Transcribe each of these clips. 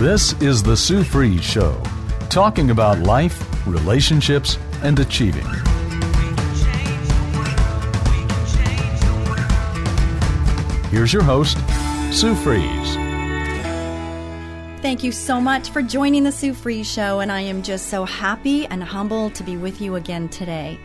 This is The Sue Fries Show, talking about life, relationships, and achieving. Here's your host, Sue Fries. Thank you so much for joining the Sue Fries Show, and I am just so happy and humbled to be with you again today.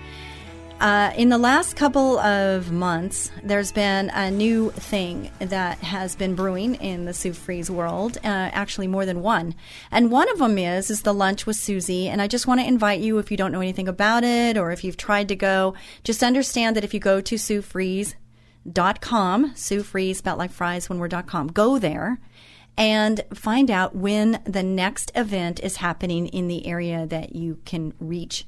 Uh, in the last couple of months, there's been a new thing that has been brewing in the Sue Fries world. Uh, actually, more than one, and one of them is is the lunch with Susie. And I just want to invite you, if you don't know anything about it, or if you've tried to go, just understand that if you go to Sue Fries dot com, like fries when we're dot com, go there and find out when the next event is happening in the area that you can reach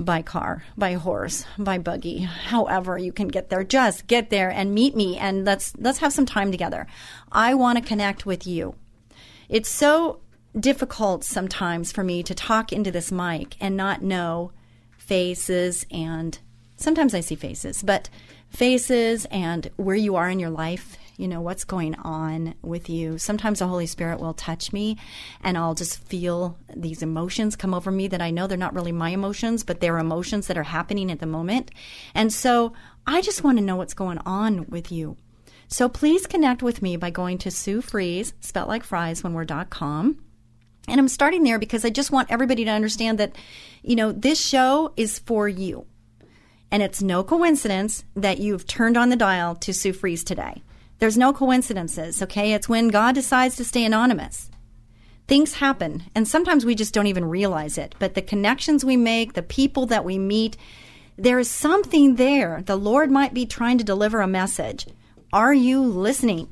by car, by horse, by buggy, however you can get there. Just get there and meet me and let's let's have some time together. I want to connect with you. It's so difficult sometimes for me to talk into this mic and not know faces and sometimes I see faces, but faces and where you are in your life, you know, what's going on with you. Sometimes the Holy Spirit will touch me and I'll just feel these emotions come over me that I know they're not really my emotions, but they're emotions that are happening at the moment. And so I just want to know what's going on with you. So please connect with me by going to Sue Fries, spelled like fries when we're dot com. And I'm starting there because I just want everybody to understand that, you know, this show is for you. And it's no coincidence that you've turned on the dial to Sue Fries today. There's no coincidences, okay? It's when God decides to stay anonymous. Things happen, and sometimes we just don't even realize it. But the connections we make, the people that we meet, there is something there. The Lord might be trying to deliver a message. Are you listening?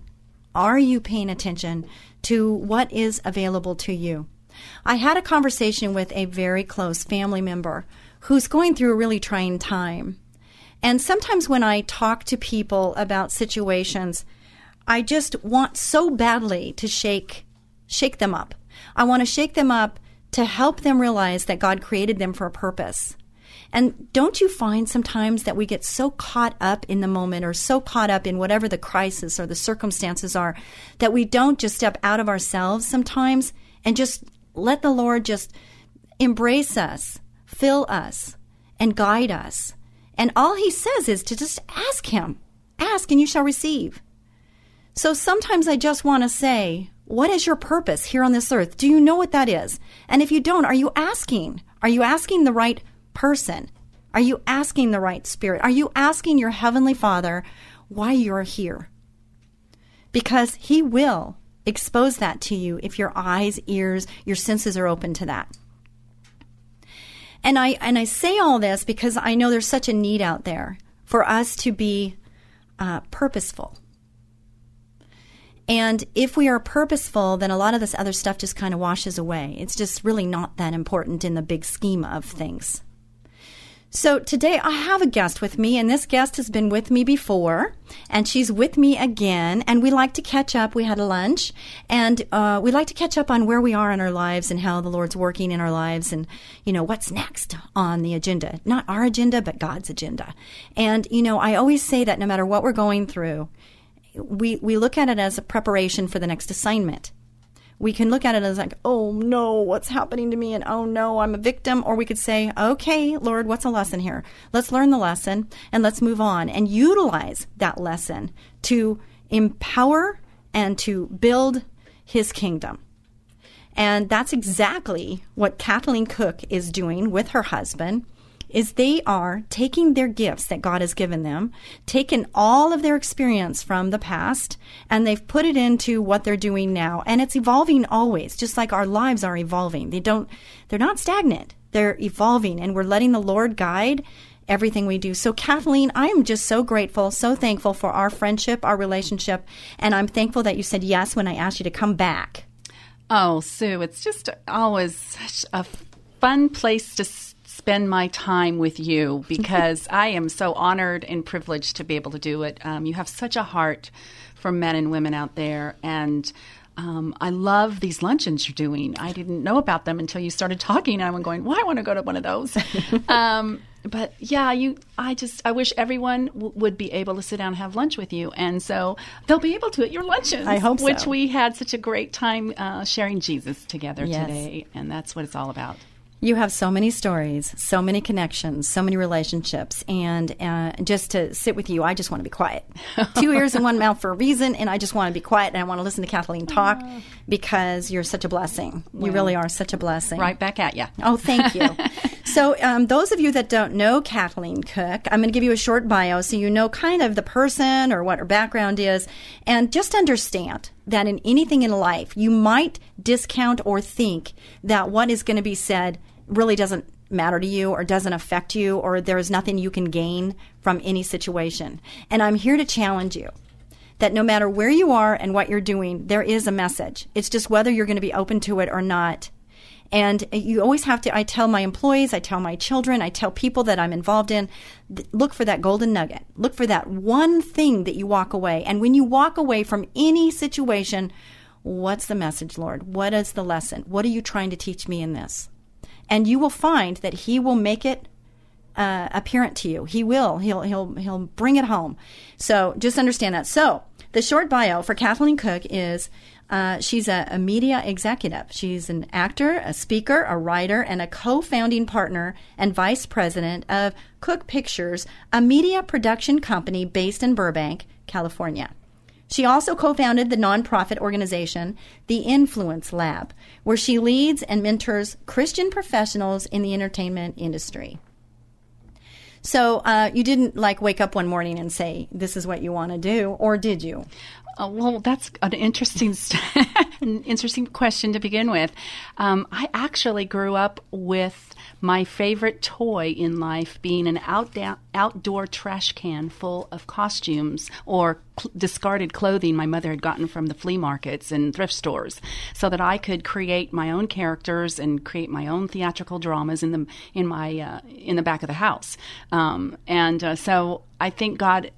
Are you paying attention to what is available to you? I had a conversation with a very close family member who's going through a really trying time. And sometimes when I talk to people about situations, I just want so badly to shake shake them up. I want to shake them up to help them realize that God created them for a purpose. And don't you find sometimes that we get so caught up in the moment or so caught up in whatever the crisis or the circumstances are that we don't just step out of ourselves sometimes and just let the Lord just embrace us fill us, and guide us. And all he says is to just ask him. Ask and you shall receive. So sometimes I just want to say, what is your purpose here on this earth? Do you know what that is? And if you don't, are you asking? Are you asking the right person? Are you asking the right spirit? Are you asking your heavenly Father why you're here? Because he will expose that to you if your eyes, ears, your senses are open to that. And I and I say all this because I know there's such a need out there for us to be uh, purposeful. And if we are purposeful, then a lot of this other stuff just kind of washes away. It's just really not that important in the big scheme of things. So today I have a guest with me, and this guest has been with me before, and she's with me again. And we like to catch up. We had a lunch, and uh, we like to catch up on where we are in our lives and how the Lord's working in our lives, and you know what's next on the agenda. Not our agenda, but God's agenda. And you know, I always say that no matter what we're going through, we we look at it as a preparation for the next assignment we can look at it as like, oh no, what's happening to me? And oh no, I'm a victim. Or we could say, okay, Lord, what's a lesson here? Let's learn the lesson and let's move on and utilize that lesson to empower and to build his kingdom. And that's exactly what Kathleen Cooke is doing with her husband is they are taking their gifts that God has given them, taken all of their experience from the past, and they've put it into what they're doing now. And it's evolving always, just like our lives are evolving. They don't, they're not stagnant. They're evolving and we're letting the Lord guide everything we do. So, Kathleen, I am just so grateful, so thankful for our friendship, our relationship, and I'm thankful that you said yes when I asked you to come back. Oh, Sue, it's just always such a fun place to spend my time with you because I am so honored and privileged to be able to do it. Um, you have such a heart for men and women out there, and um, I love these luncheons you're doing. I didn't know about them until you started talking. And I'm going, well, I want to go to one of those. um, but yeah, you. I just I wish everyone w- would be able to sit down and have lunch with you, and so they'll be able to at your luncheons. I hope so. Which we had such a great time uh, sharing Jesus together Yes. today, and that's what it's all about. You have so many stories, so many connections, so many relationships, and uh, just to sit with you, I just want to be quiet. Two ears and one mouth for a reason, and I just want to be quiet and I want to listen to Kathleen talk because you're such a blessing. you really are such a blessing. Right back at you. Oh, thank you. so, um, those of you that don't know Kathleen Cooke, I'm going to give you a short bio so you know kind of the person or what her background is, and just understand that in anything in life, you might discount or think that what is going to be said really doesn't matter to you or doesn't affect you or there is nothing you can gain from any situation. And I'm here to challenge you that no matter where you are and what you're doing, there is a message. It's just whether you're going to be open to it or not. And you always have to, I tell my employees, I tell my children, I tell people that I'm involved in, look for that golden nugget. Look for that one thing that you walk away. And when you walk away from any situation, what's the message, Lord? What is the lesson? What are you trying to teach me in this? And you will find that He will make it uh, apparent to you. He will. He'll he'll he'll bring it home. So just understand that. So the short bio for Kathleen Cooke is uh, she's a, a media executive. She's an actor, a speaker, a writer, and a co-founding partner and vice president of Cooke Pictures, a media production company based in Burbank, California. She also co founded the nonprofit organization, The Influence Lab, where she leads and mentors Christian professionals in the entertainment industry. So uh, you didn't like wake up one morning and say, "This is what you want to do," or did you? Uh, well, that's an interesting, st- an interesting question to begin with. Um, I actually grew up with my favorite toy in life being an outdoor trash can full of costumes or cl- discarded clothing my mother had gotten from the flea markets and thrift stores, so that I could create my own characters and create my own theatrical dramas in the in my uh, in the back of the house. Um, and uh, so I think God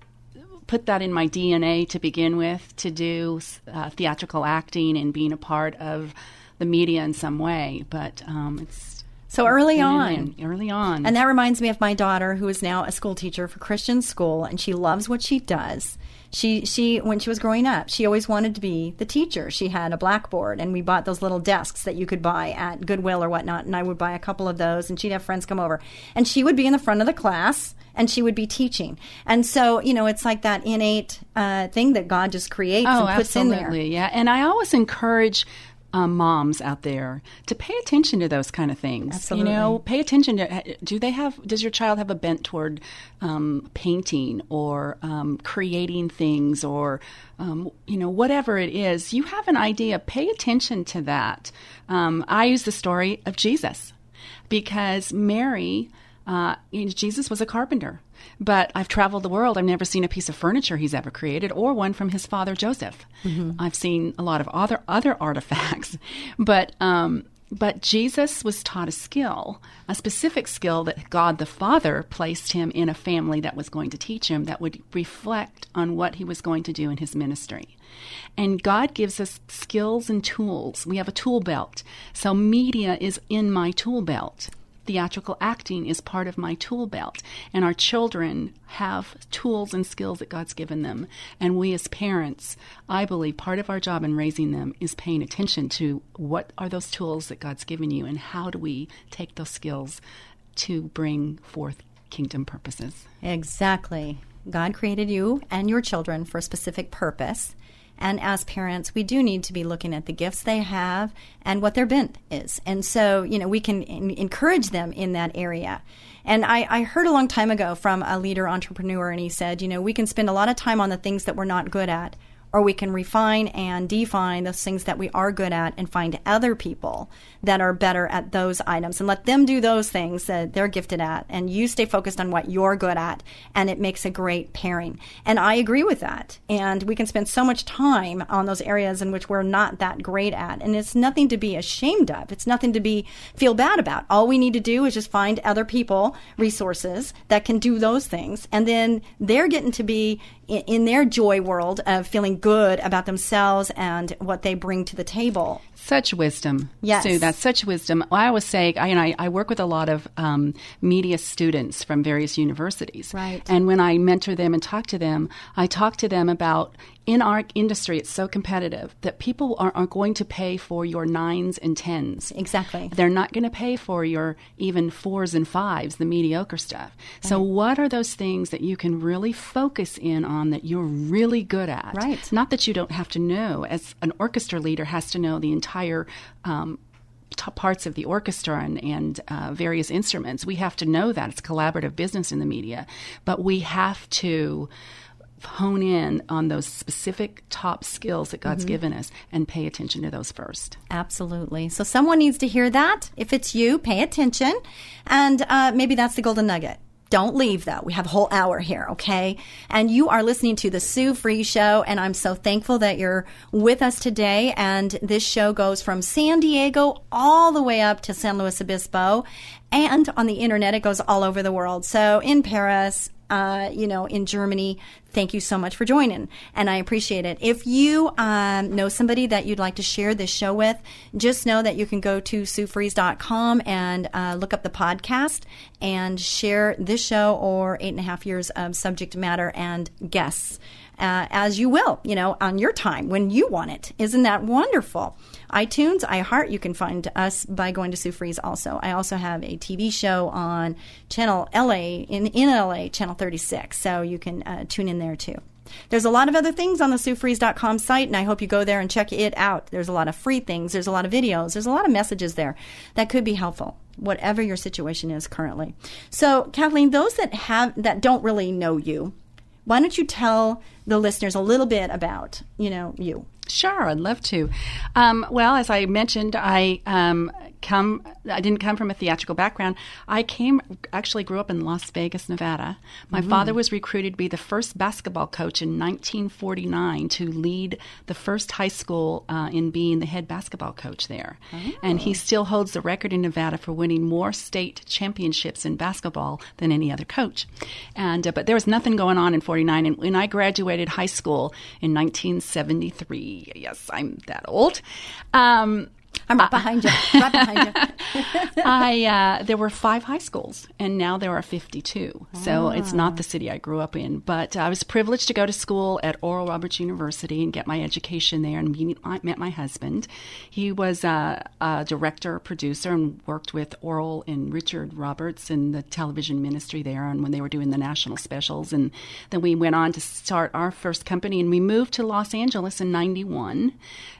put that in my DNA to begin with to do uh, theatrical acting and being a part of the media in some way. But um, it's So early on. early on, And that reminds me of my daughter, who is now a school teacher for Christian school, and she loves what she does. She she when she was growing up, she always wanted to be the teacher. She had a blackboard, and we bought those little desks that you could buy at Goodwill or whatnot. And I would buy a couple of those, and she'd have friends come over, and she would be in the front of the class, and she would be teaching. And so you know, it's like that innate uh, thing that God just creates oh, and puts absolutely, in there. yeah. And I always encourage. Um, moms out there to pay attention to those kind of things. Absolutely. You know, pay attention to do they have does your child have a bent toward um, painting or um, creating things or um, you know whatever it is you have an idea pay attention to that um, i use the story of jesus because mary uh, you know, jesus was a carpenter but I've traveled the world. I've never seen a piece of furniture he's ever created or one from his father Joseph. I've seen a lot of other other artifacts, but um, but Jesus was taught a skill, a specific skill that God the Father placed him in a family that was going to teach him that would reflect on what he was going to do in his ministry. And God gives us skills and tools. We have a tool belt. So media is in my tool belt. Theatrical acting is part of my tool belt. And our children have tools and skills that God's given them. And we as parents, I believe part of our job in raising them is paying attention to what are those tools that God's given you and how do we take those skills to bring forth kingdom purposes. Exactly. God created you and your children for a specific purpose. And as parents, we do need to be looking at the gifts they have and what their bent is. And so, you know, we can en- encourage them in that area. And I, I heard a long time ago from a leader entrepreneur, and he said, you know, we can spend a lot of time on the things that we're not good at or we can refine and define those things that we are good at and find other people that are better at those items and let them do those things that they're gifted at. And you stay focused on what you're good at and it makes a great pairing. And i agree with that. And we can spend so much time on those areas in which we're not that great at. And it's nothing to be ashamed of. It's nothing to be feel bad about. All we need to do is just find other people resources that can do those things. And then they're getting to be in their joy world of feeling good about themselves and what they bring to the table. Such wisdom. Yes. Sue, that's such wisdom. I always say, I, you know, I, I work with a lot of um, media students from various universities. Right. And when I mentor them and talk to them, I talk to them about in our industry, it's so competitive that people are, are going to pay for your nines and tens. Exactly. They're not going to pay for your even fours and fives, the mediocre stuff. Right. So, what are those things that you can really focus in on that you're really good at? Right. Not that you don't have to know, as an orchestra leader has to know the entire. Um, parts of the orchestra and, and uh, various instruments. We have to know that it's collaborative business in the media, but we have to hone in on those specific top skills that God's mm-hmm. given us and pay attention to those first. Absolutely. So someone needs to hear that. If it's you, pay attention. And uh, maybe that's the golden nugget. Don't leave though. We have a whole hour here, okay? And you are listening to the Sue Fries Show, and I'm so thankful that you're with us today. And this show goes from San Diego all the way up to San Luis Obispo. And on the internet, it goes all over the world. So in Paris, uh, you know, in Germany. Thank you so much for joining, and I appreciate it. If you um, know somebody that you'd like to share this show with, just know that you can go to SueFries.com and uh, look up the podcast and share this show or eight and a half years of subject matter and guests. Uh, as you will, you know, on your time when you want it. Isn't that wonderful? iTunes, iHeart. You can find us by going to Sue Fries also. I also have a TV show on channel LA, in, in LA, channel 36. So you can uh, tune in there too. There's a lot of other things on the SueFries.com site, and I hope you go there and check it out. There's a lot of free things, there's a lot of videos, there's a lot of messages there that could be helpful, whatever your situation is currently. So, Kathleen, those that have that don't really know you, why don't you tell the listeners a little bit about, you know, you? Sure, I'd love to. Um, well, as I mentioned, I um, come I didn't come from a theatrical background. I came actually grew up in Las Vegas, Nevada. My mm-hmm. father was recruited to be the first basketball coach in 1949 to lead the first high school uh, in being the head basketball coach there. Oh. And he still holds the record in Nevada for winning more state championships in basketball than any other coach. And uh, but there was nothing going on in 49 and when I graduated high school in 1973, yes, I'm that old. Um, I'm right behind you. Right behind you. I uh, there were five high schools, and now there are 52. So ah. it's not the city I grew up in, but I was privileged to go to school at Oral Roberts University and get my education there, and meet, met my husband. He was a, a director, producer, and worked with Oral and Richard Roberts in the television ministry there, and when they were doing the national specials, and then we went on to start our first company, and we moved to Los Angeles in '91,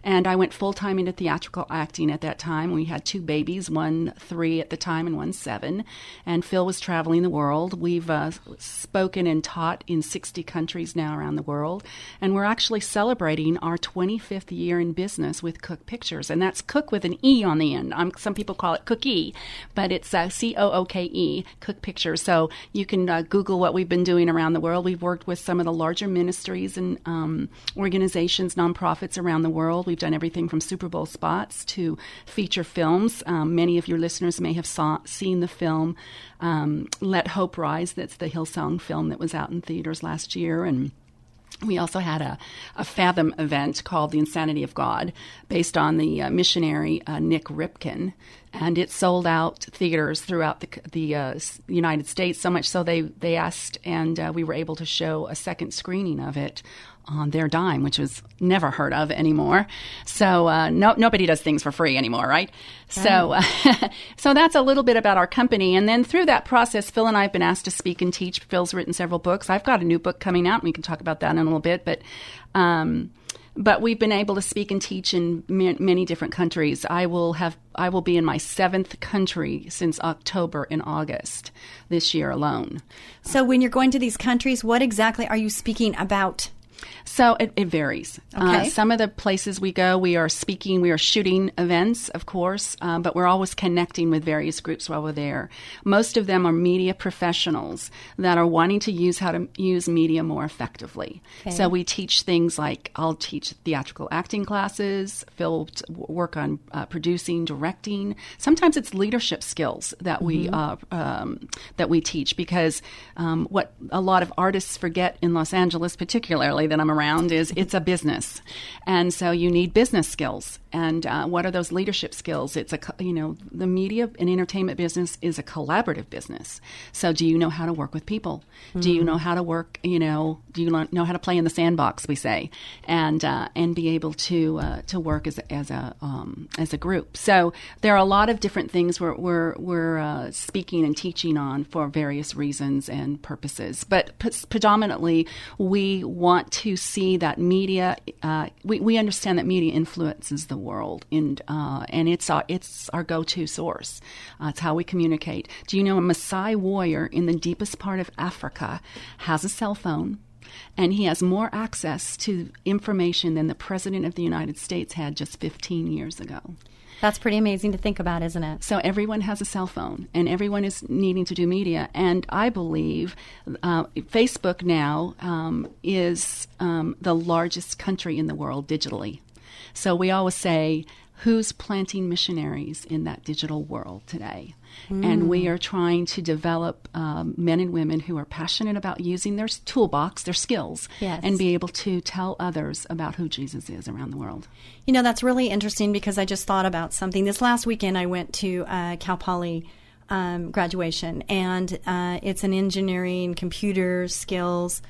and I went full time into theatrical acting at that time. We had two babies, one three at the time and one seven. And Phil was traveling the world. We've uh, spoken and taught in 60 countries now around the world. And we're actually celebrating our 25th year in business with Cooke Pictures. And that's Cook with an E on the end. Some people call it Cookie, but it's uh, C O O K E, Cooke Pictures. So you can uh, Google what we've been doing around the world. We've worked with some of the larger ministries and um, organizations, nonprofits around the world. We've done everything from Super Bowl spots to feature films. Um, many of your listeners may have saw, seen the film um, Let Hope Rise. That's the Hillsong film that was out in theaters last year. And we also had a, a, Fathom event called The Insanity of God, based on the uh, missionary uh, Nik Ripken, and it sold out theaters throughout the, the uh, United States. So much so they they asked, and uh, we were able to show a second screening of it on their dime, which was never heard of anymore. So uh, no, nobody does things for free anymore, right? So, uh, so that's a little bit about our company. And then through that process, Phil and I have been asked to speak and teach. Phil's written several books. I've got a new book coming out, and we can talk about that in a little bit. But um, but we've been able to speak and teach in many different countries. I will have I will be in my seventh country since October in August this year alone. So when you're going to these countries, what exactly are you speaking about? So it, it varies. Uh, some of the places we go, we are speaking, we are shooting events, of course, um, but we're always connecting with various groups while we're there. Most of them are media professionals that are wanting to use how to use media more effectively. So we teach things like I'll teach theatrical acting classes, Phil work on uh, producing, directing. Sometimes it's leadership skills that we uh, um, that we teach because um, what a lot of artists forget in Los Angeles, particularly that I'm around, is it's a business, and so you need business skills. And uh, what are those leadership skills? It's a you know the media and entertainment business is a collaborative business. So do you know how to work with people? Do you know how to work? You know, do you learn, know how to play in the sandbox? We say, and uh, and be able to uh, to work as a, as a um, as a group. So there are a lot of different things we're we're, we're uh, speaking and teaching on for various reasons and purposes. But p- predominantly, we want to see that media. Uh, we we understand that media influences the world, and uh, and it's our it's our go to source. Uh, it's how we communicate. Do you know a Maasai warrior in the deepest part of Africa has a cell phone? and he has more access to information than the president of the United States had just 15 years ago. That's pretty amazing to think about, isn't it? So everyone has a cell phone, and everyone is needing to do media. And I believe uh, Facebook now um, is um, the largest country in the world digitally. So we always say, who's planting missionaries in that digital world today? And we are trying to develop um, men and women who are passionate about using their toolbox, their skills, Yes. and be able to tell others about who Jesus is around the world. You know, that's really interesting because I just thought about something. This last weekend, I went to uh, Cal Poly um, graduation, and uh, it's an engineering, computer skills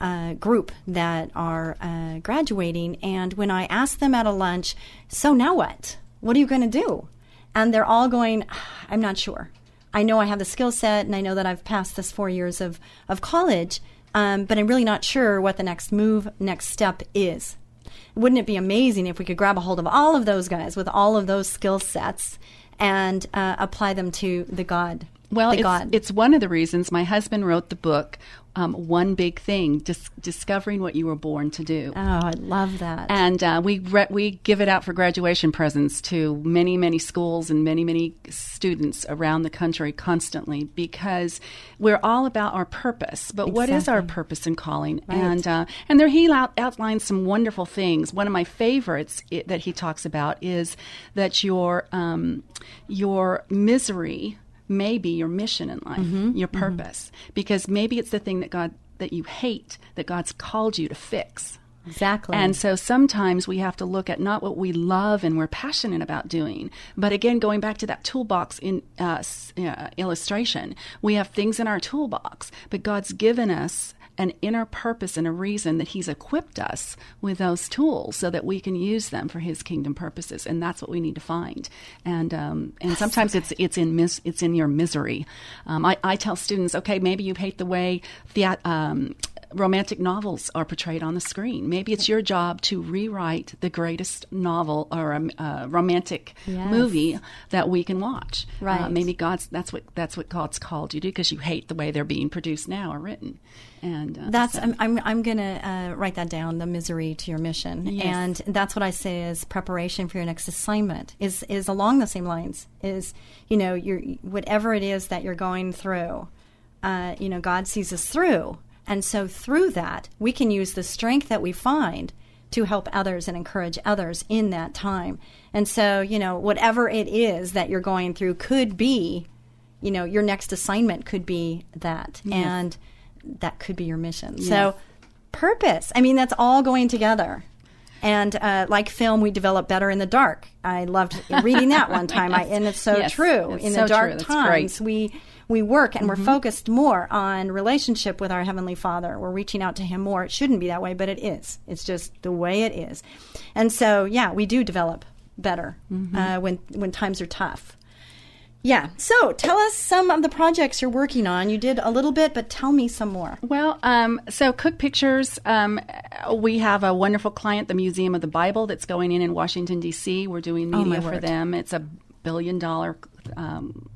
uh, group that are uh, graduating. And when I asked them at a lunch, so now what? What are you going to do? And they're all going, I'm not sure. I know I have the skill set, and I know that I've passed this four years of, of college, um, but I'm really not sure what the next move, next step is wouldn't it be amazing if we could grab a hold of all of those guys with all of those skill sets and uh, apply them to the God? Well, the it's, God. it's one of the reasons my husband wrote the book, um, One Big Thing dis- Discovering What You Were Born to Do. oh, I love that. And uh, we re- we give it out for graduation presents to many many schools and many many students around the country constantly because we're all about our purpose. But what is our purpose and calling? And uh, and there he out- outlines some wonderful things. One of my favorites i that he talks about is that your um, your misery may be your mission in life, Mm-hmm. your purpose, because maybe it's the thing that God that you hate that God's called you to fix. exactly. And so sometimes we have to look at not what we love and we're passionate about doing, but again, going back to that toolbox in uh, uh, illustration, we have things in our toolbox, but God's given us an inner purpose and a reason that He's equipped us with those tools so that we can use them for His kingdom purposes, and that's what we need to find. And um, and sometimes it's it's in mis- it's in your misery. Um, I, I tell students, okay, maybe you hate the way the um, romantic novels are portrayed on the screen. Maybe it's your job to rewrite the greatest novel or a, uh, romantic Yes. movie that we can watch. Right. Uh, maybe God's that's what that's what God's called you to because you hate the way they're being produced now or written. And uh, That's so- I'm I'm, I'm gonna uh, write that down. The misery to your mission, Yes. and that's what I say is preparation for your next assignment. Is is along the same lines. Is you know your whatever it is that you're going through. Uh, you know, God sees us through, and so through that we can use the strength that we find to help others and encourage others in that time. And so you know, whatever it is that you're going through could be, you know, your next assignment could be that, and that could be your mission. So, purpose. I mean, that's all going together. And uh, like film, we develop better in the dark. I loved reading that one time, I, and it's so Yes, true. it's in so the dark. Times, great. we we work and we're focused more on relationship with our heavenly Father. We're reaching out to Him more. It shouldn't be that way, but it is. It's just the way it is. And so, yeah, we do develop better uh, when when times are tough. Yeah. So tell us some of the projects you're working on. You did a little bit, but tell me some more. Well, um, so Cooke Pictures, um, we have a wonderful client, the Museum of the Bible, that's going in in Washington D.C. We're doing Oh, media my for them. It's a billion dollar um,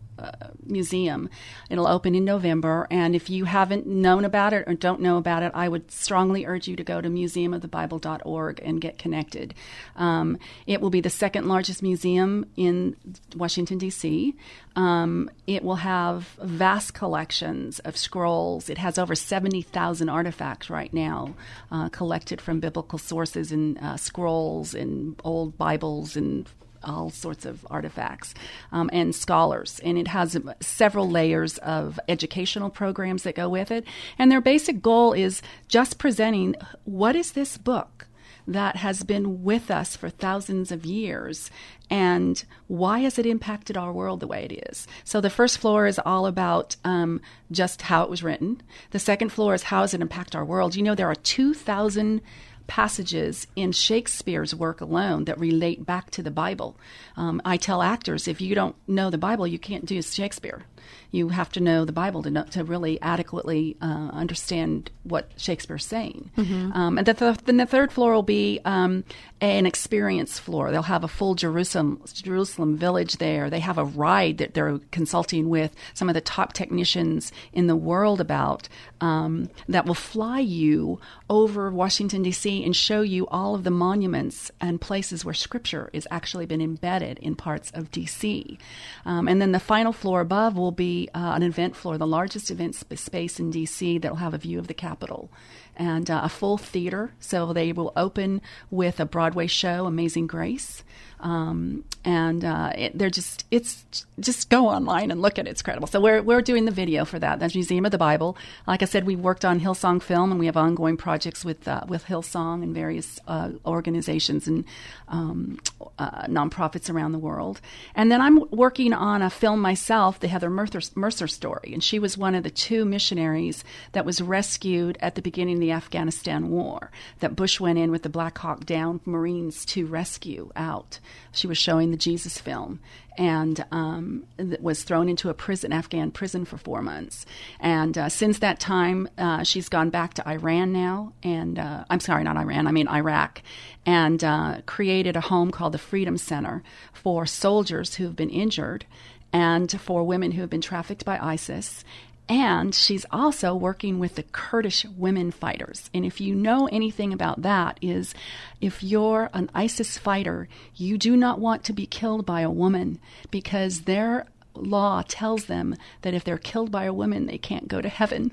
museum. It'll open in November, and if you haven't known about it or don't know about it, I would strongly urge you to go to museumofthebible.org and get connected. Um, it will be the second largest museum in Washington, D.C. Um, it will have vast collections of scrolls. It has over 70,000 artifacts right now uh, collected from biblical sources and uh, scrolls and old Bibles and all sorts of artifacts um, and scholars. And it has several layers of educational programs that go with it. And their basic goal is just presenting what is this book? that has been with us for thousands of years and why has it impacted our world the way it is so the first floor is all about um, just how it was written the second floor is how does it impact our world you know there are 2000 passages in Shakespeare's work alone that relate back to the Bible. Um, I tell actors if you don't know the Bible, you can't do Shakespeare you have to know the Bible to know, to really adequately uh, understand what Shakespeare's saying. Mm-hmm. Um, and the th- then the third floor will be um, an experience floor. They'll have a full Jerusalem Jerusalem village there. They have a ride that they're consulting with some of the top technicians in the world about um, that will fly you over Washington D.C. and show you all of the monuments and places where Scripture is actually been embedded in parts of D.C. Um, and then the final floor above will be uh, an event floor, the largest event sp- space in DC that will have a view of the Capitol and uh, a full theater. So they will open with a Broadway show, Amazing Grace. Um, and uh, it, they're just it's just go online and look at it. It's credible. So we're we're doing the video for that. That's Museum of the Bible. Like I said, we worked on Hillsong Film, and we have ongoing projects with uh, with Hillsong and various uh, organizations and um, uh, nonprofits around the world. And then I'm working on a film myself, the Heather Mercer, Mercer story, and she was one of the two missionaries that was rescued at the beginning of the Afghanistan war. That Bush went in with the Black Hawk Down Marines to rescue out. She was showing the Jesus film and um, was thrown into a prison, Afghan prison, for four months. And uh, since that time, uh, she's gone back to Iran now, and uh, I'm sorry, not Iran, I mean Iraq, and uh, created a home called the Freedom Center for soldiers who've been injured and for women who have been trafficked by ISIS. And she's also working with the Kurdish women fighters. And if you know anything about that, is if you're an ISIS fighter, you do not want to be killed by a woman because their law tells them that if they're killed by a woman, they can't go to heaven.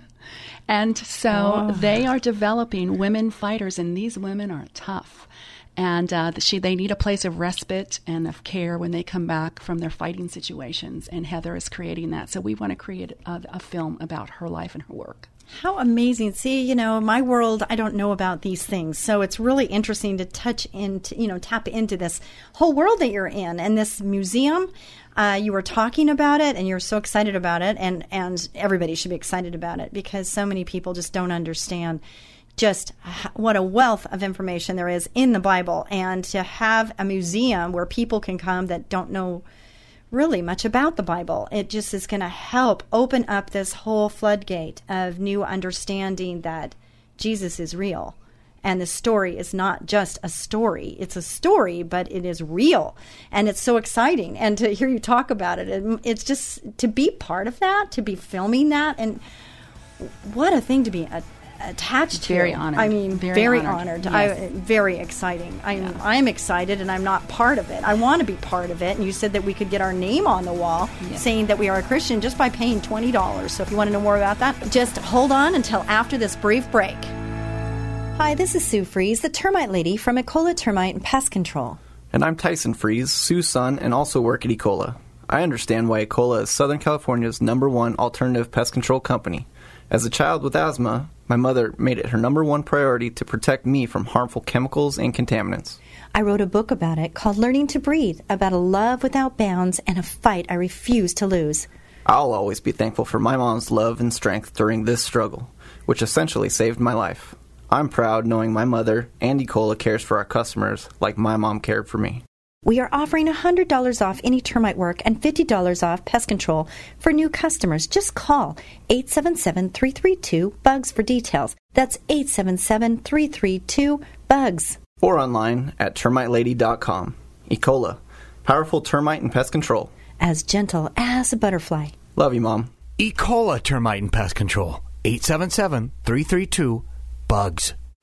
And so oh. they are developing women fighters, and these women are tough and uh, she they need a place of respite and of care when they come back from their fighting situations. And Heather is creating that, so we want to create a, a film about her life and her work. How amazing. See, you know, my world, I don't know about these things. So it's really interesting to touch into, you know, tap into this whole world that you're in and this museum. Uh, you were talking about it and you're so excited about it. And, and everybody should be excited about it because so many people just don't understand just what a wealth of information there is in the Bible, and to have a museum where people can come that don't know really much about the Bible. It just is going to help open up this whole floodgate of new understanding that Jesus is real. And the story is not just a story. It's a story, but it is real. And it's so exciting. And to hear you talk about it, it's just to be part of that, to be filming that. And what a thing to be a attached to. Very honored. I mean, very, very honored. honored. Yes. I, very exciting. I'm, yeah. I'm excited and I'm not part of it. I want to be part of it. And you said that we could get our name on the wall yes. saying that we are a Christian just by paying $20. So if you want to know more about that, just hold on until after this brief break. Hi, this is Sue Fries, the termite lady from Ecola Termite and Pest Control. And I'm Tyson Fries, Sue's son, and also work at Ecola. I understand why Ecola is Southern California's number one alternative pest control company. As a child with asthma, my mother made it her number one priority to protect me from harmful chemicals and contaminants. I wrote a book about it called Learning to Breathe, about a love without bounds and a fight I refuse to lose. I'll always be thankful for my mom's love and strength during this struggle, which essentially saved my life. I'm proud knowing my mother, and Ecola, cares for our customers like my mom cared for me. We are offering $100 off any termite work and $50 off pest control for new customers. Just call 877 332 BUGS for details. That's 877 332 BUGS. Or online at termitelady.com. Ecola, powerful termite and pest control. as gentle as a butterfly. Love you, Mom. E. coli termite and pest control. 877 332 BUGS.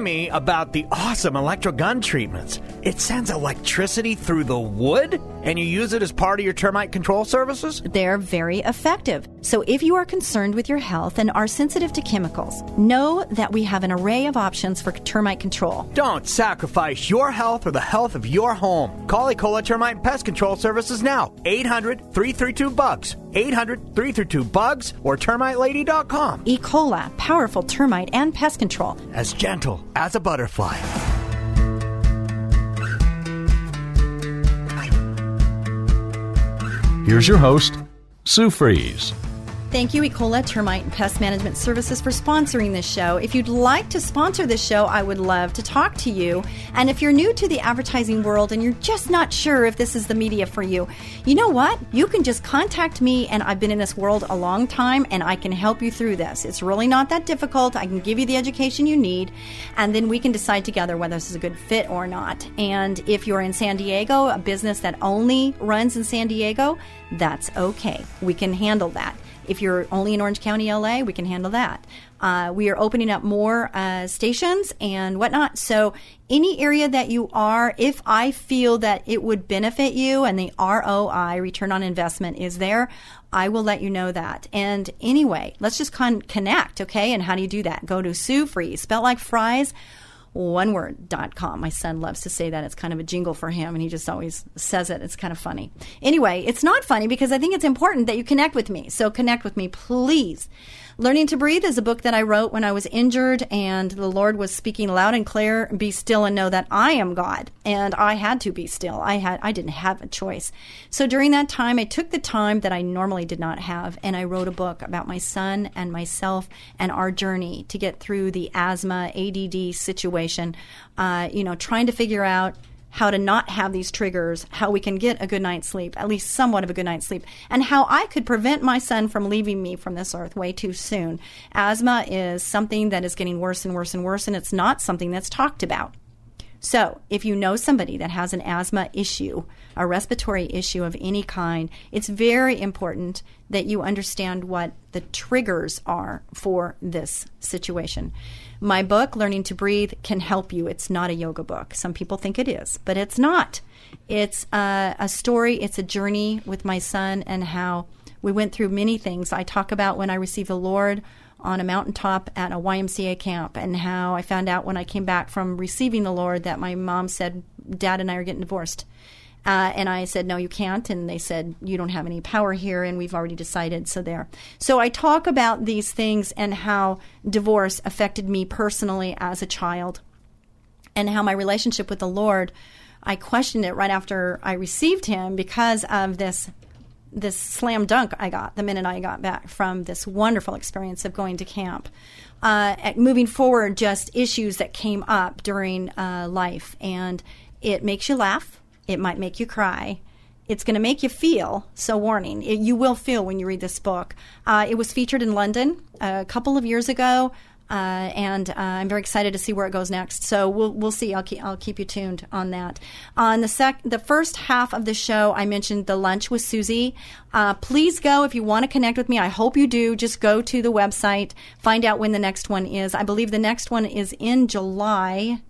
me about the awesome electrogun treatments. It sends electricity through the wood, and you use it as part of your termite control services? They're very effective. So if you are concerned with your health and are sensitive to chemicals, know that we have an array of options for termite control. Don't sacrifice your health or the health of your home. Call Ecola Termite Pest Control Services now. 800 332 BUGS. 800 332 BUGS or termitelady.com. E. coli, powerful termite and pest control. As gentle as a butterfly. Here's your host, Sue Fries. Thank you, Ecola Termite and Pest Management Services, for sponsoring this show. If you'd like to sponsor this show, I would love to talk to you. And if you're new to the advertising world and you're just not sure if this is the media for you, you know what? You can just contact me, and I've been in this world a long time, and I can help you through this. It's really not that difficult. I can give you the education you need, and then we can decide together whether this is a good fit or not. And if you're in San Diego, a business that only runs in San Diego, that's okay. We can handle that. If you're only in Orange County, LA, we can handle that. Uh, we are opening up more uh, stations and whatnot. So, any area that you are, if I feel that it would benefit you and the ROI, return on investment, is there, I will let you know that. And anyway, let's just con- connect, okay? And how do you do that? Go to Sue Fries, spelled like fries one word.com. My son loves to say that. It's kind of a jingle for him, and he just always says it. It's kind of funny. Anyway, it's not funny because I think it's important that you connect with me. So connect with me, please. Learning to Breathe is a book that I wrote when I was injured and the Lord was speaking loud and clear, be still and know that I am God. And I had to be still. I had I didn't have a choice. So during that time I took the time that I normally did not have and I wrote a book about my son and myself and our journey to get through the asthma ADD situation. Uh, you know, trying to figure out how to not have these triggers, how we can get a good night's sleep, at least somewhat of a good night's sleep, and how I could prevent my son from leaving me from this earth way too soon. Asthma is something that is getting worse and worse and worse, and it's not something that's talked about. So, if you know somebody that has an asthma issue, a respiratory issue of any kind, it's very important that you understand what the triggers are for this situation. My book, Learning to Breathe, can help you. It's not a yoga book. Some people think it is, but it's not. It's a, a story, it's a journey with my son and how we went through many things. I talk about when I received the Lord on a mountaintop at a YMCA camp and how I found out when I came back from receiving the Lord that my mom said, Dad and I are getting divorced. Uh, and I said, no, you can't. And they said, you don't have any power here, and we've already decided. So there. So I talk about these things and how divorce affected me personally as a child, and how my relationship with the Lord, I questioned it right after I received Him because of this this slam dunk I got the minute I got back from this wonderful experience of going to camp. Uh, moving forward, just issues that came up during uh, life, and it makes you laugh. It might make you cry. It's going to make you feel. So, warning, it, you will feel when you read this book. Uh, it was featured in London a couple of years ago. Uh, and uh, I'm very excited to see where it goes next. So we'll we'll see. I'll keep I'll keep you tuned on that. On the sec the first half of the show, I mentioned the lunch with Susie. Uh, please go if you want to connect with me. I hope you do. Just go to the website, find out when the next one is. I believe the next one is in July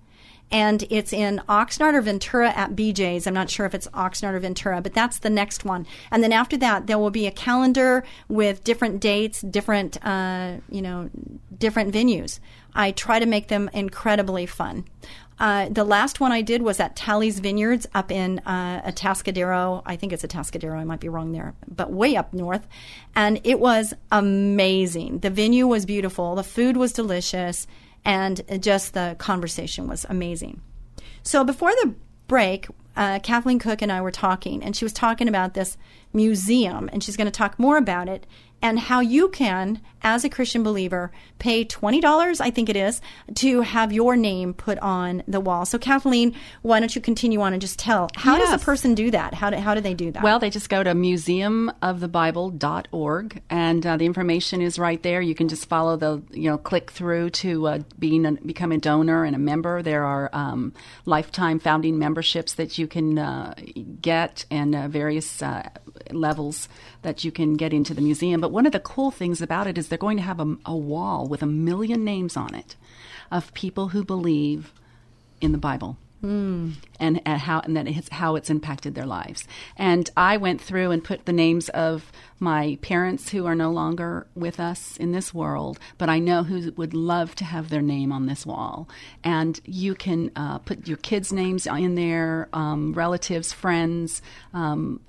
and it's in Oxnard or Ventura at BJ's. I'm not sure if it's Oxnard or Ventura, but that's the next one. And then after that, there will be a calendar with different dates, different, uh, you know, different venues. I try to make them incredibly fun. Uh, the last one I did was at Talley's Vineyards up in uh, Atascadero. I think it's Atascadero. I might be wrong there, but way up north. And it was amazing. The venue was beautiful. The food was delicious and just the conversation was amazing. So before the break, uh, Kathleen Cooke and I were talking, and she was talking about this museum, and she's going to talk more about it and how you can, as a Christian believer, pay $20, I think it is, to have your name put on the wall. So, Kathleen, why don't you continue on and just tell how Yes. does a person do that? How do, how do they do that? Well, they just go to museumofthebible.org, and uh, the information is right there. You can just follow the, you know, click through to uh, being a, become a donor and a member. There are um, lifetime founding memberships that you can uh, get, and uh, various uh, levels that you can get into the museum. But one of the cool things about it is they're going to have a, a wall with a million names on it of people who believe in the Bible hmm. and, and how and that it's how it's impacted their lives. And I went through and put the names of my parents who are no longer with us in this world, but I know who would love to have their name on this wall. And you can uh, put your kids' names in there, um, relatives, friends. Um,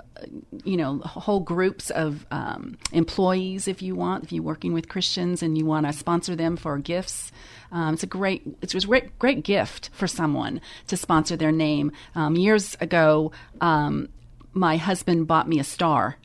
you know, whole groups of um, employees, if you want, if you're working with Christians and you want to sponsor them for gifts. Um, it's a great, it's a great, great gift for someone to sponsor their name. Um, years ago, um, my husband bought me a star.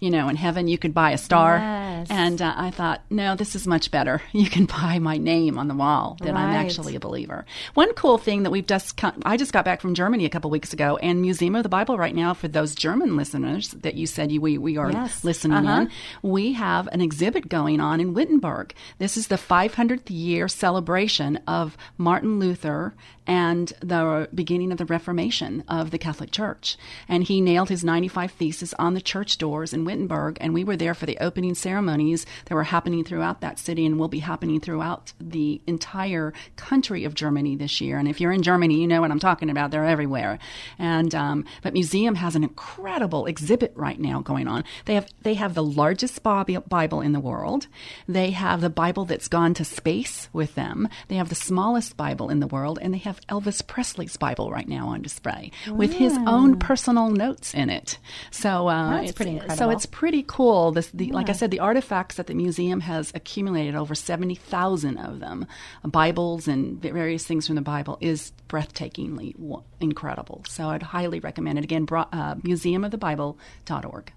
You know, in heaven you could buy a star, Yes. and uh, I thought, no, this is much better. You can buy my name on the wall that I'm actually a believer. One cool thing that we've just I just got back from Germany a couple weeks ago, and Museum of the Bible right now for those German listeners that you said you, we we are Yes. listening Uh-huh. in. We have an exhibit going on in Wittenberg. This is the 500th year celebration of Martin Luther and the beginning of the Reformation of the Catholic Church. And he nailed his 95 Theses on the church doors in Wittenberg, and we were there for the opening ceremonies that were happening throughout that city and will be happening throughout the entire country of Germany this year. And if you're in Germany, you know what I'm talking about. They're everywhere. And um, but museum has an incredible exhibit right now going on. They have they have the largest Bible in the world. They have the Bible that's gone to space with them. They have the smallest Bible in the world, and they have Elvis Presley's Bible right now on display with his own personal notes in it. So uh, That's it's- pretty So incredible. It's pretty cool. This, the, like I said, the artifacts that the museum has accumulated over seventy thousand of them, Bibles and various things from the Bible, is breathtakingly incredible. So I'd highly recommend it. Again, bro- uh, museumofthebible.org.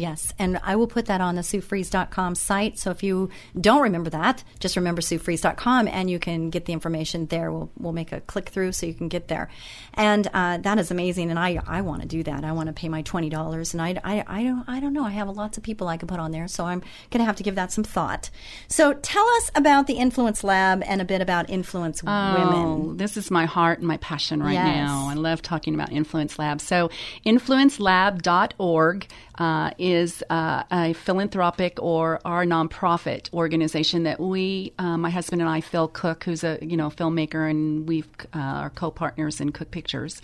Yes, and I will put that on the SueFries.com site. So if you don't remember that, just remember SueFries.com and you can get the information there. We'll, we'll make a click through so you can get there. And uh, that is amazing. And I, I want to do that. I want to pay my $20. And I, I, I, don't, I don't know. I have lots of people I could put on there. So I'm going to have to give that some thought. So tell us about the Influence Lab and a bit about Influence Oh, Women. this is my heart and my passion right Yes. now. I love talking about Influence Lab. So, influencelab.org uh, is uh, a philanthropic or our nonprofit organization that we, uh, my husband and I, Phil Cooke, who's a you know filmmaker, and we uh, are co-partners in Cooke Pictures.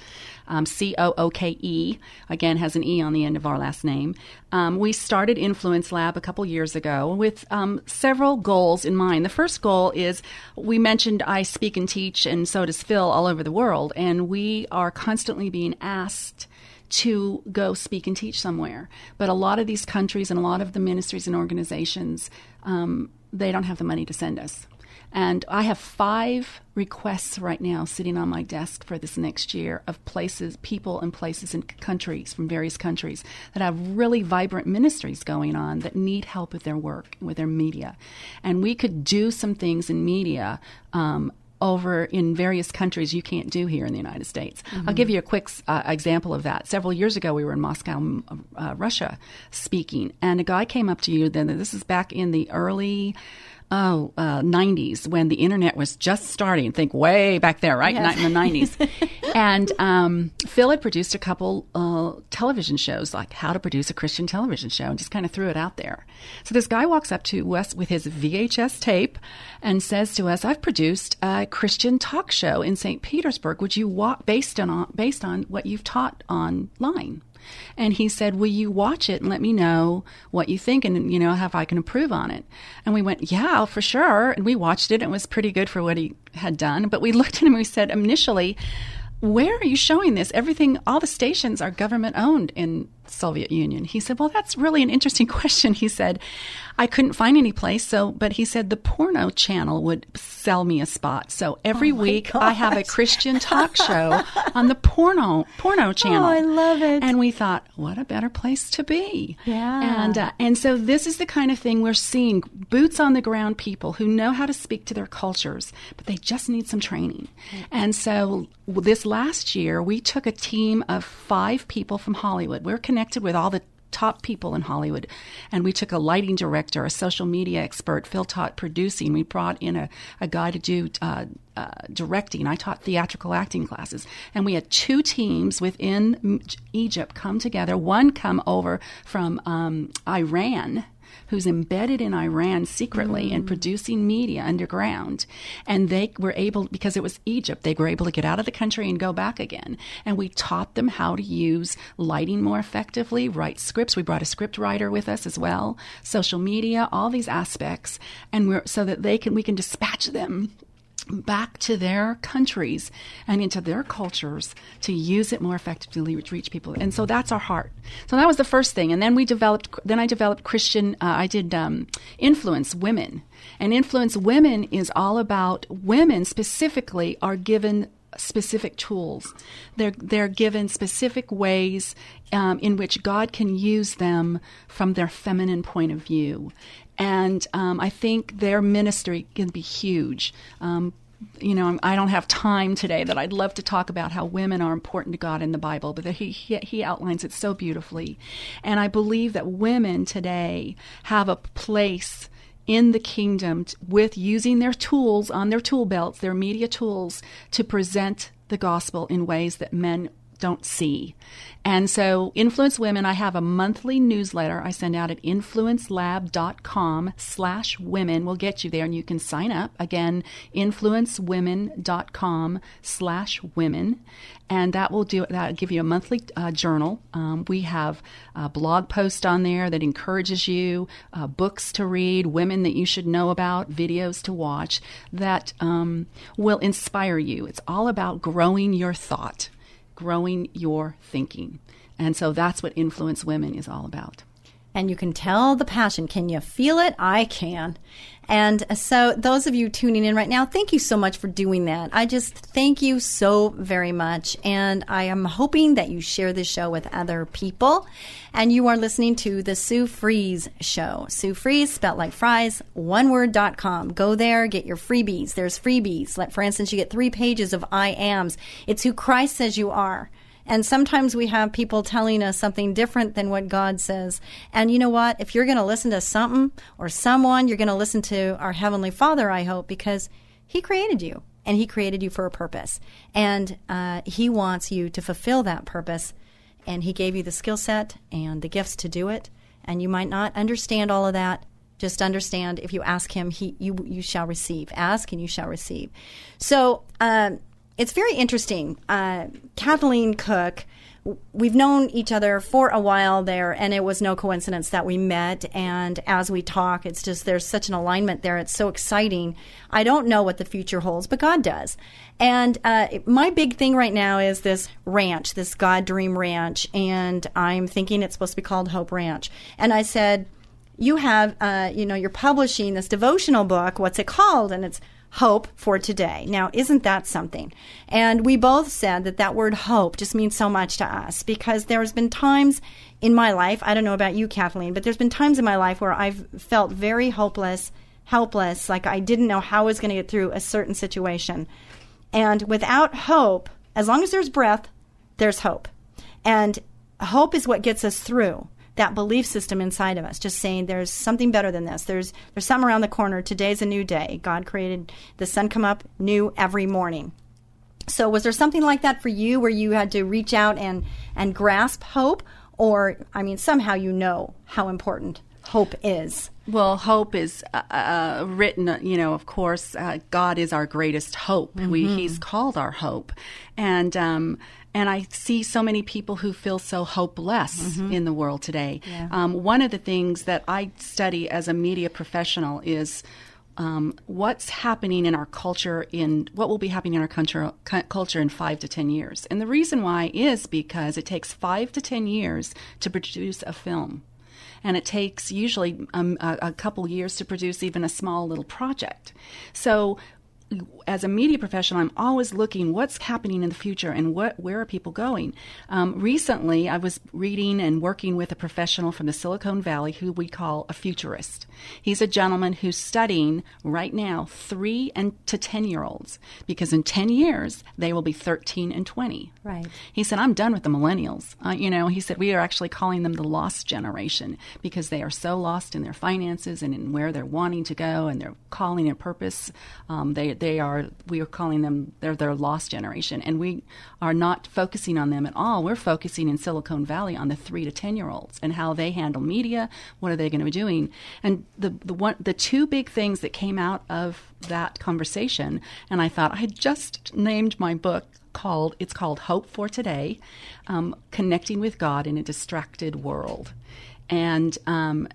Um, C O O K E again has an E on the end of our last name. Um, we started Influence Lab a couple years ago with um, several goals in mind. The first goal is we mentioned I speak and teach, and so does Phil all over the world, and we are constantly being asked to go speak and teach somewhere. But a lot of these countries and a lot of the ministries and organizations, um, they don't have the money to send us. And I have five requests right now sitting on my desk for this next year of places, people and places and countries from various countries that have really vibrant ministries going on that need help with their work, with their media. And we could do some things in media um, over in various countries you can't do here in the United States. I'll give you a quick uh, example of that. Several years ago, we were in Moscow, uh, Russia, speaking, and a guy came up to you. Then this is back in the early. Oh, uh, 90s when the internet was just starting. Think way back there, right? Yes. In the 90s. and um, Phil had produced a couple uh, television shows, like how to produce a Christian television show, and just kind of threw it out there. So this guy walks up to us with his VHS tape and says to us, "I've produced a Christian talk show in St. Petersburg. Would you walk based on based on what you've taught online?" And he said, Will you watch it and let me know what you think and, you know, how I can improve on it? And we went, Yeah, for sure. And we watched it. And it was pretty good for what he had done. But we looked at him and we said, Initially, where are you showing this? Everything, all the stations are government owned in Soviet Union? He said, Well, that's really an interesting question. He said, I couldn't find any place. So, but he said the porno channel would sell me a spot. So every Oh week I have a. Christian talk show on the porno porno channel. Oh, I love it. And we thought, what a better place to be. Yeah. And uh, and so this is the kind of thing we're seeing boots on the ground people who know how to speak to their cultures, but they just need some training. And so this last year, we took a team of five people from Hollywood. We're connected with all the top people in Hollywood. And we took a lighting director, a social media expert. Phil taught producing. We brought in a, a guy to do uh, uh, directing. I taught theatrical acting classes. And we had two teams within Egypt come together. One come over from um, Iran who's embedded in Iran secretly and mm. producing media underground. And they were able, because it was Egypt, they were able to get out of the country and go back again. And we taught them how to use lighting more effectively, write scripts. We brought a script writer with us as well, social media, all these aspects. And we're, so that they can, we can dispatch them back to their countries and into their cultures to use it more effectively to reach people. And so that's our heart. So that was the first thing. And then we developed then i developed christian uh, i did um, influence women. And influence women is all about women specifically are given specific tools. They're they're given specific ways um, in which God can use them from their feminine point of view, and um, I think their ministry can be huge. Um, you know, I don't have time today that I'd love to talk about how women are important to God in the Bible, but he, he, he outlines it so beautifully. And I believe that women today have a place in the kingdom with using their tools on their tool belts, their media tools, to present the gospel in ways that men don't see. And so Influence Women, I have a monthly newsletter I send out at influencelab.com slash women will get you there and you can sign up. Again, influencewomen.com slash women. And that will do that will give you a monthly uh, journal. Um, we have a blog post on there that encourages you, uh, books to read, women that you should know about, videos to watch that um, will inspire you. It's all about growing your thought growing your thinking. And so that's what Influence Women is all about. And you can tell the passion. Can you feel it? I can. And so, those of you tuning in right now, thank you so much for doing that. I just thank you so very much. And I am hoping that you share this show with other people. And you are listening to the Sue Fries Show. Sue Fries, spelled like fries, one word.com. Go there, get your freebies. There's freebies. Like, for instance, you get three pages of I ams. It's who Christ says you are. And sometimes we have people telling us something different than what God says. And you know what? If you're going to listen to something or someone, you're going to listen to our Heavenly Father, I hope, because He created you and He created you for a purpose. And uh, He wants you to fulfill that purpose. And He gave you the skill set and the gifts to do it. And you might not understand all of that. Just understand if you ask Him, he, you, you shall receive. Ask and you shall receive. So, um, it's very interesting. Uh, Kathleen Cooke, we've known each other for a while there, and it was no coincidence that we met. And as we talk, it's just there's such an alignment there. It's so exciting. I don't know what the future holds, but God does. And uh, my big thing right now is this ranch, this God Dream Ranch, and I'm thinking it's supposed to be called Hope Ranch. And I said, you have, uh, you know, you're publishing this devotional book. What's it called? And it's hope for today. Now, isn't that something? And we both said that that word hope just means so much to us because there's been times in my life, I don't know about you, Kathleen, but there's been times in my life where I've felt very hopeless, helpless, like I didn't know how I was going to get through a certain situation. And without hope, as long as there's breath, there's hope. And hope is what gets us through that belief system inside of us just saying there's something better than this. There's there's something around the corner. Today's a new day. God created the sun come up new every morning. So was there something like that for you where you had to reach out and and grasp hope? Or i mean somehow you know how important hope is. Well, hope is uh, uh, written, uh, you know, of course, uh, God is our greatest hope. We, he's called our hope. And, um, and I see so many people who feel so hopeless in the world today. Um, one of the things that I study as a media professional is um, what's happening in our culture in what will be happening in our culture, culture in five to ten years. And the reason why is because it takes five to ten years to produce a film. And it takes usually um, a, a couple years to produce even a small little project. So as a media professional, I'm always looking what's happening in the future and what where are people going. Um, recently, I was reading and working with a professional from the Silicon Valley who we call a futurist. He's a gentleman who's studying right now three and to ten year olds because in ten years they will be 13 and 20. Right. He said, "I'm done with the millennials." Uh, you know, he said we are actually calling them the lost generation because they are so lost in their finances and in where they're wanting to go and their calling and purpose. Um, they they are we are calling them they're their lost generation, and we are not focusing on them at all. We're focusing in Silicon Valley on the three to ten year olds and how they handle media. What are they going to be doing? And the the one the two big things that came out of that conversation, and I thought I just named my book called it's called Hope for Today, um, connecting with God in a distracted world, and um,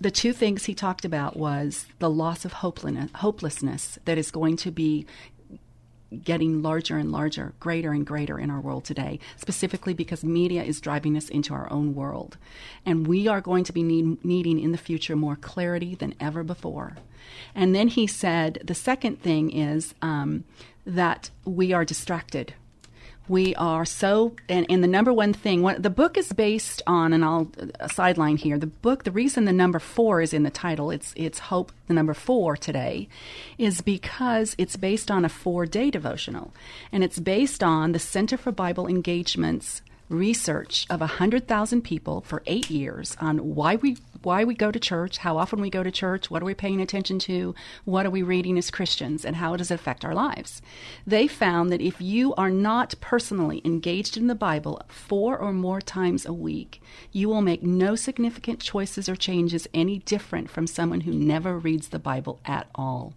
the two things he talked about was the loss of hopelessness that is going to be getting larger and larger, greater and greater in our world today, specifically because media is driving us into our own world. And we are going to be need, needing in the future more clarity than ever before. And then he said the second thing is um, that we are distracted we are so and, and the number one thing the book is based on and i'll sideline here the book the reason the number four is in the title it's it's hope the number four today is because it's based on a four day devotional and it's based on the center for bible engagements research of 100,000 people for 8 years on why we why we go to church, how often we go to church, what are we paying attention to, what are we reading as Christians, and how does it affect our lives. They found that if you are not personally engaged in the Bible four or more times a week, you will make no significant choices or changes any different from someone who never reads the Bible at all.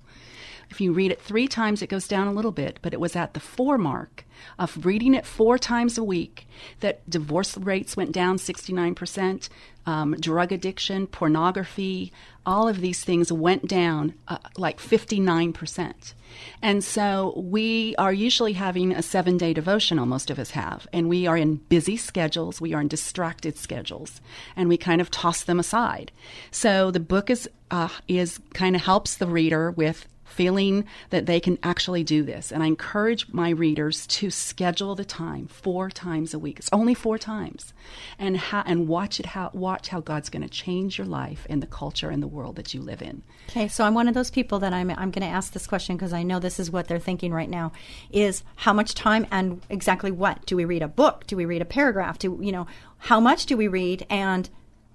If you read it three times, it goes down a little bit, but it was at the four mark of reading it four times a week that divorce rates went down 69%, um, drug addiction, pornography, all of these things went down uh, like 59%. And so we are usually having a seven day devotional, most of us have. And we are in busy schedules, we are in distracted schedules, and we kind of toss them aside. So the book is, uh, is kind of helps the reader with feeling that they can actually do this. And I encourage my readers to schedule the time four times a week. It's only four times, and ha- and watch it how watch how God's going to change your life and the culture and the world that you live in. Okay, so I'm one of those people that I'm I'm going to ask this question because I know this is what they're thinking right now. Is how much time and exactly what do we read a book? Do we read a paragraph? Do you know how much do we read and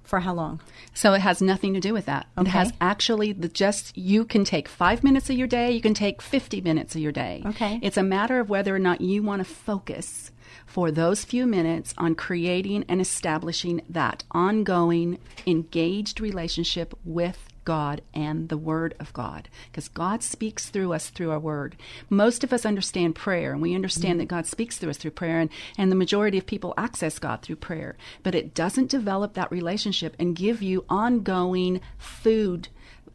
for how long? So it has nothing to do with that. Okay. It has actually the just you can take 5 minutes of your day, you can take 50 minutes of your day. Okay. It's a matter of whether or not you want to focus for those few minutes on creating and establishing that ongoing engaged relationship with God and the Word of God, because God speaks through us through our Word. Most of us understand prayer, and we understand mm-hmm. that God speaks through us through prayer, and, and the majority of people access God through prayer. But it doesn't develop that relationship and give you ongoing food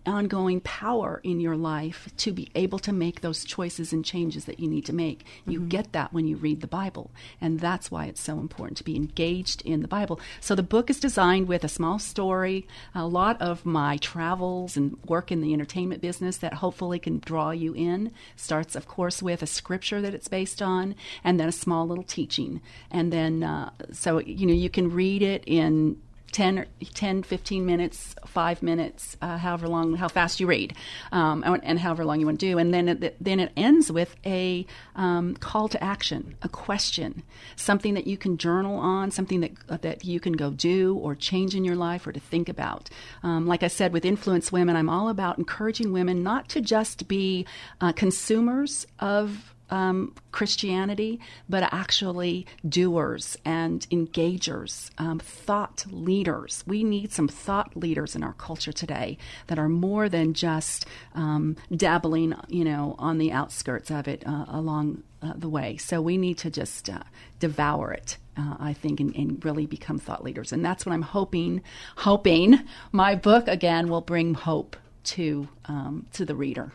ongoing power in your life to be able to make those choices and changes that you need to make. You mm-hmm. get that when you read the Bible. And that's why it's so important to be engaged in the Bible. So the book is designed with a small story, a lot of my travels and work in the entertainment business that hopefully can draw you in. Starts, of course, with a scripture that it's based on, and then a small little teaching. And then, uh, so, you know, you can read it in 10, 10 15 minutes, five minutes, uh, however long, how fast you read, um, and however long you want to do. And then it, then it ends with a um, call to action, a question, something that you can journal on, something that, uh, that you can go do or change in your life or to think about. Um, like I said, with Influence Women, I'm all about encouraging women not to just be uh, consumers of um, Christianity, but actually doers and engagers, um, thought leaders. We need some thought leaders in our culture today that are more than just um, dabbling, you know, on the outskirts of it uh, along uh, the way. So we need to just uh, devour it. Uh, I think, and, and, really become thought leaders, and that's what I'm hoping. Hoping my book again will bring hope to um, to the reader.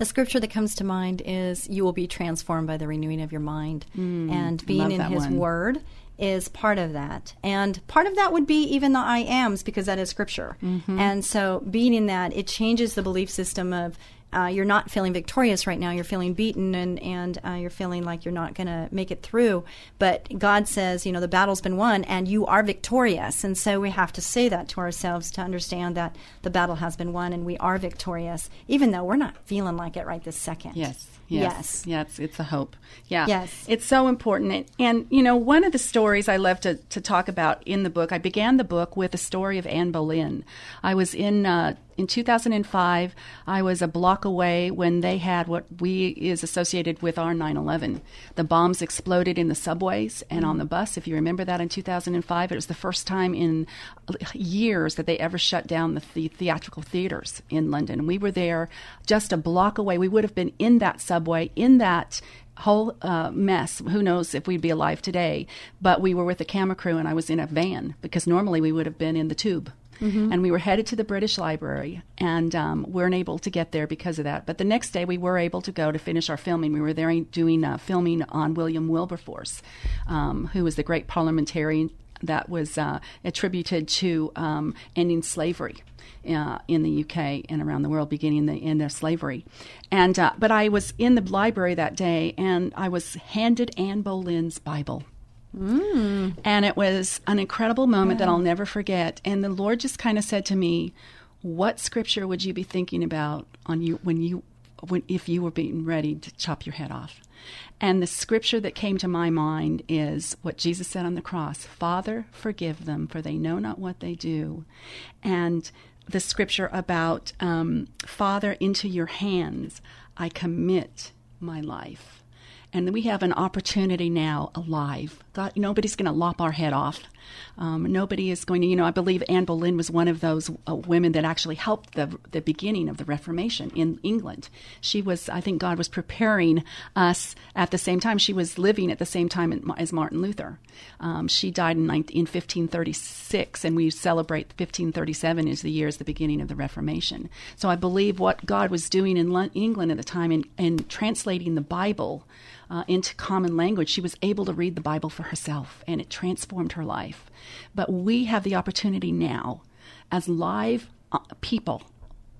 The scripture that comes to mind is you will be transformed by the renewing of your mind. Mm, and being in his one. word is part of that. And part of that would be even the I ams because that is scripture. Mm-hmm. And so being in that, it changes the belief system of uh, you're not feeling victorious right now. You're feeling beaten and, and uh, you're feeling like you're not going to make it through. But God says, you know, the battle's been won and you are victorious. And so we have to say that to ourselves to understand that the battle has been won and we are victorious, even though we're not feeling like it right this second. Yes. Yes. Yes. Yeah, it's, it's a hope. Yeah. Yes. It's so important. And, and, you know, one of the stories I love to, to talk about in the book, I began the book with a story of Anne Boleyn. I was in, uh, in 2005, I was a block away when they had what we is associated with our 9/11. The bombs exploded in the subways and on the bus. If you remember that in 2005, it was the first time in years that they ever shut down the, the theatrical theaters in London. We were there just a block away. We would have been in that subway in that whole uh, mess. Who knows if we'd be alive today? But we were with a camera crew, and I was in a van because normally we would have been in the tube. And we were headed to the British Library, and um, weren't able to get there because of that. But the next day, we were able to go to finish our filming. We were there doing uh, filming on William Wilberforce, um, who was the great parliamentarian that was uh, attributed to um, ending slavery uh, in the UK and around the world, beginning the end of slavery. And uh, but I was in the library that day, and I was handed Anne Boleyn's Bible. And it was an incredible moment that I'll never forget. And the Lord just kind of said to me, "What scripture would you be thinking about on you when you when if you were being ready to chop your head off?" And the scripture that came to my mind is what Jesus said on the cross, "Father, forgive them, for they know not what they do." And the scripture about um, Father, into your hands I commit my life and we have an opportunity now alive. God, nobody's going to lop our head off. Um, nobody is going to, you know, I believe Anne Boleyn was one of those uh, women that actually helped the, the beginning of the Reformation in England. She was, I think God was preparing us at the same time. She was living at the same time as Martin Luther. Um, she died in, 19, in 1536, and we celebrate 1537 as the year as the beginning of the Reformation. So I believe what God was doing in England at the time in, in translating the Bible uh, into common language, she was able to read the Bible for herself, and it transformed her life. But we have the opportunity now, as live uh, people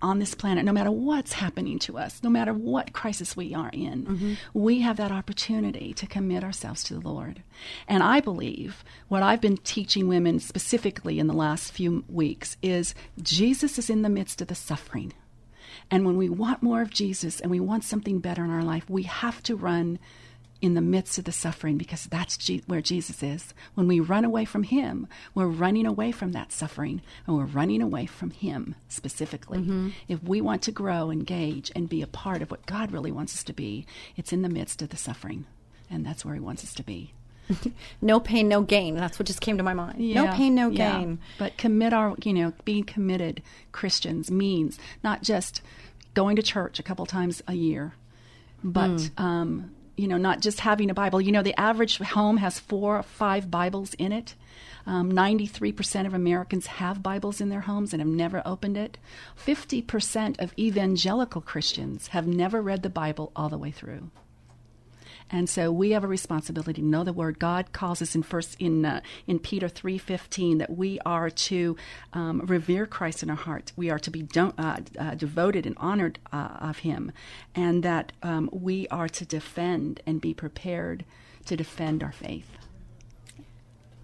on this planet, no matter what's happening to us, no matter what crisis we are in, we have that opportunity to commit ourselves to the Lord. And I believe what I've been teaching women specifically in the last few weeks is Jesus is in the midst of the suffering. And when we want more of Jesus and we want something better in our life, we have to run in the midst of the suffering because that's Je- where Jesus is. When we run away from Him, we're running away from that suffering and we're running away from Him specifically. If we want to grow, engage, and be a part of what God really wants us to be, it's in the midst of the suffering. And that's where He wants us to be. No pain, no gain. That's what just came to my mind. no pain, no yeah. gain. But commit our, you know, being committed Christians means not just going to church a couple times a year, but, Hmm. um, you know, not just having a Bible. You know, the average home has four or five Bibles in it. Um, 93% of Americans have Bibles in their homes and have never opened it. 50% of evangelical Christians have never read the Bible all the way through. And so we have a responsibility to know the word. God calls us in first in uh, in Peter three fifteen that we are to um, revere Christ in our heart. We are to be uh, uh, devoted and honored uh, of Him, and that um, we are to defend and be prepared to defend our faith.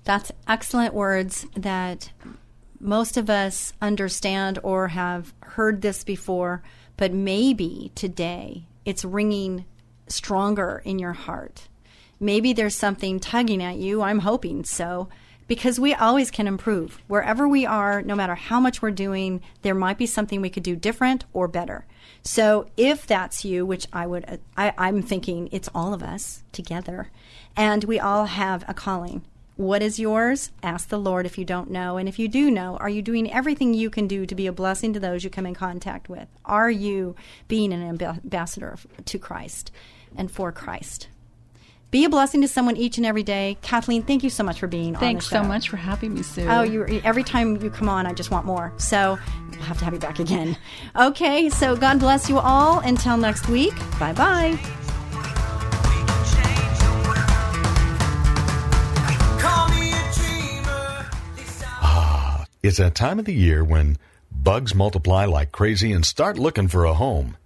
That's excellent words that most of us understand or have heard this before, but maybe today it's ringing stronger in your heart. Maybe there's something tugging at you. I'm hoping so. Because we always can improve. Wherever we are, no matter how much we're doing, there might be something we could do different or better. So if that's you, which I would, I, I'm thinking it's all of us together, and we all have a calling. What is yours? Ask the Lord if you don't know. And if you do know, are you doing everything you can do to be a blessing to those you come in contact with? Are you being an ambassador to Christ and for Christ? Be a blessing to someone each and every day. Kathleen, thank you so much for being Thanks on the so much for having me, Sue. Oh, you every time you come on, I just want more. So we'll have to have you back again. Okay, so God bless you all. Until next week, bye bye. Ah, it's that time of the year when bugs multiply like crazy and start looking for a home.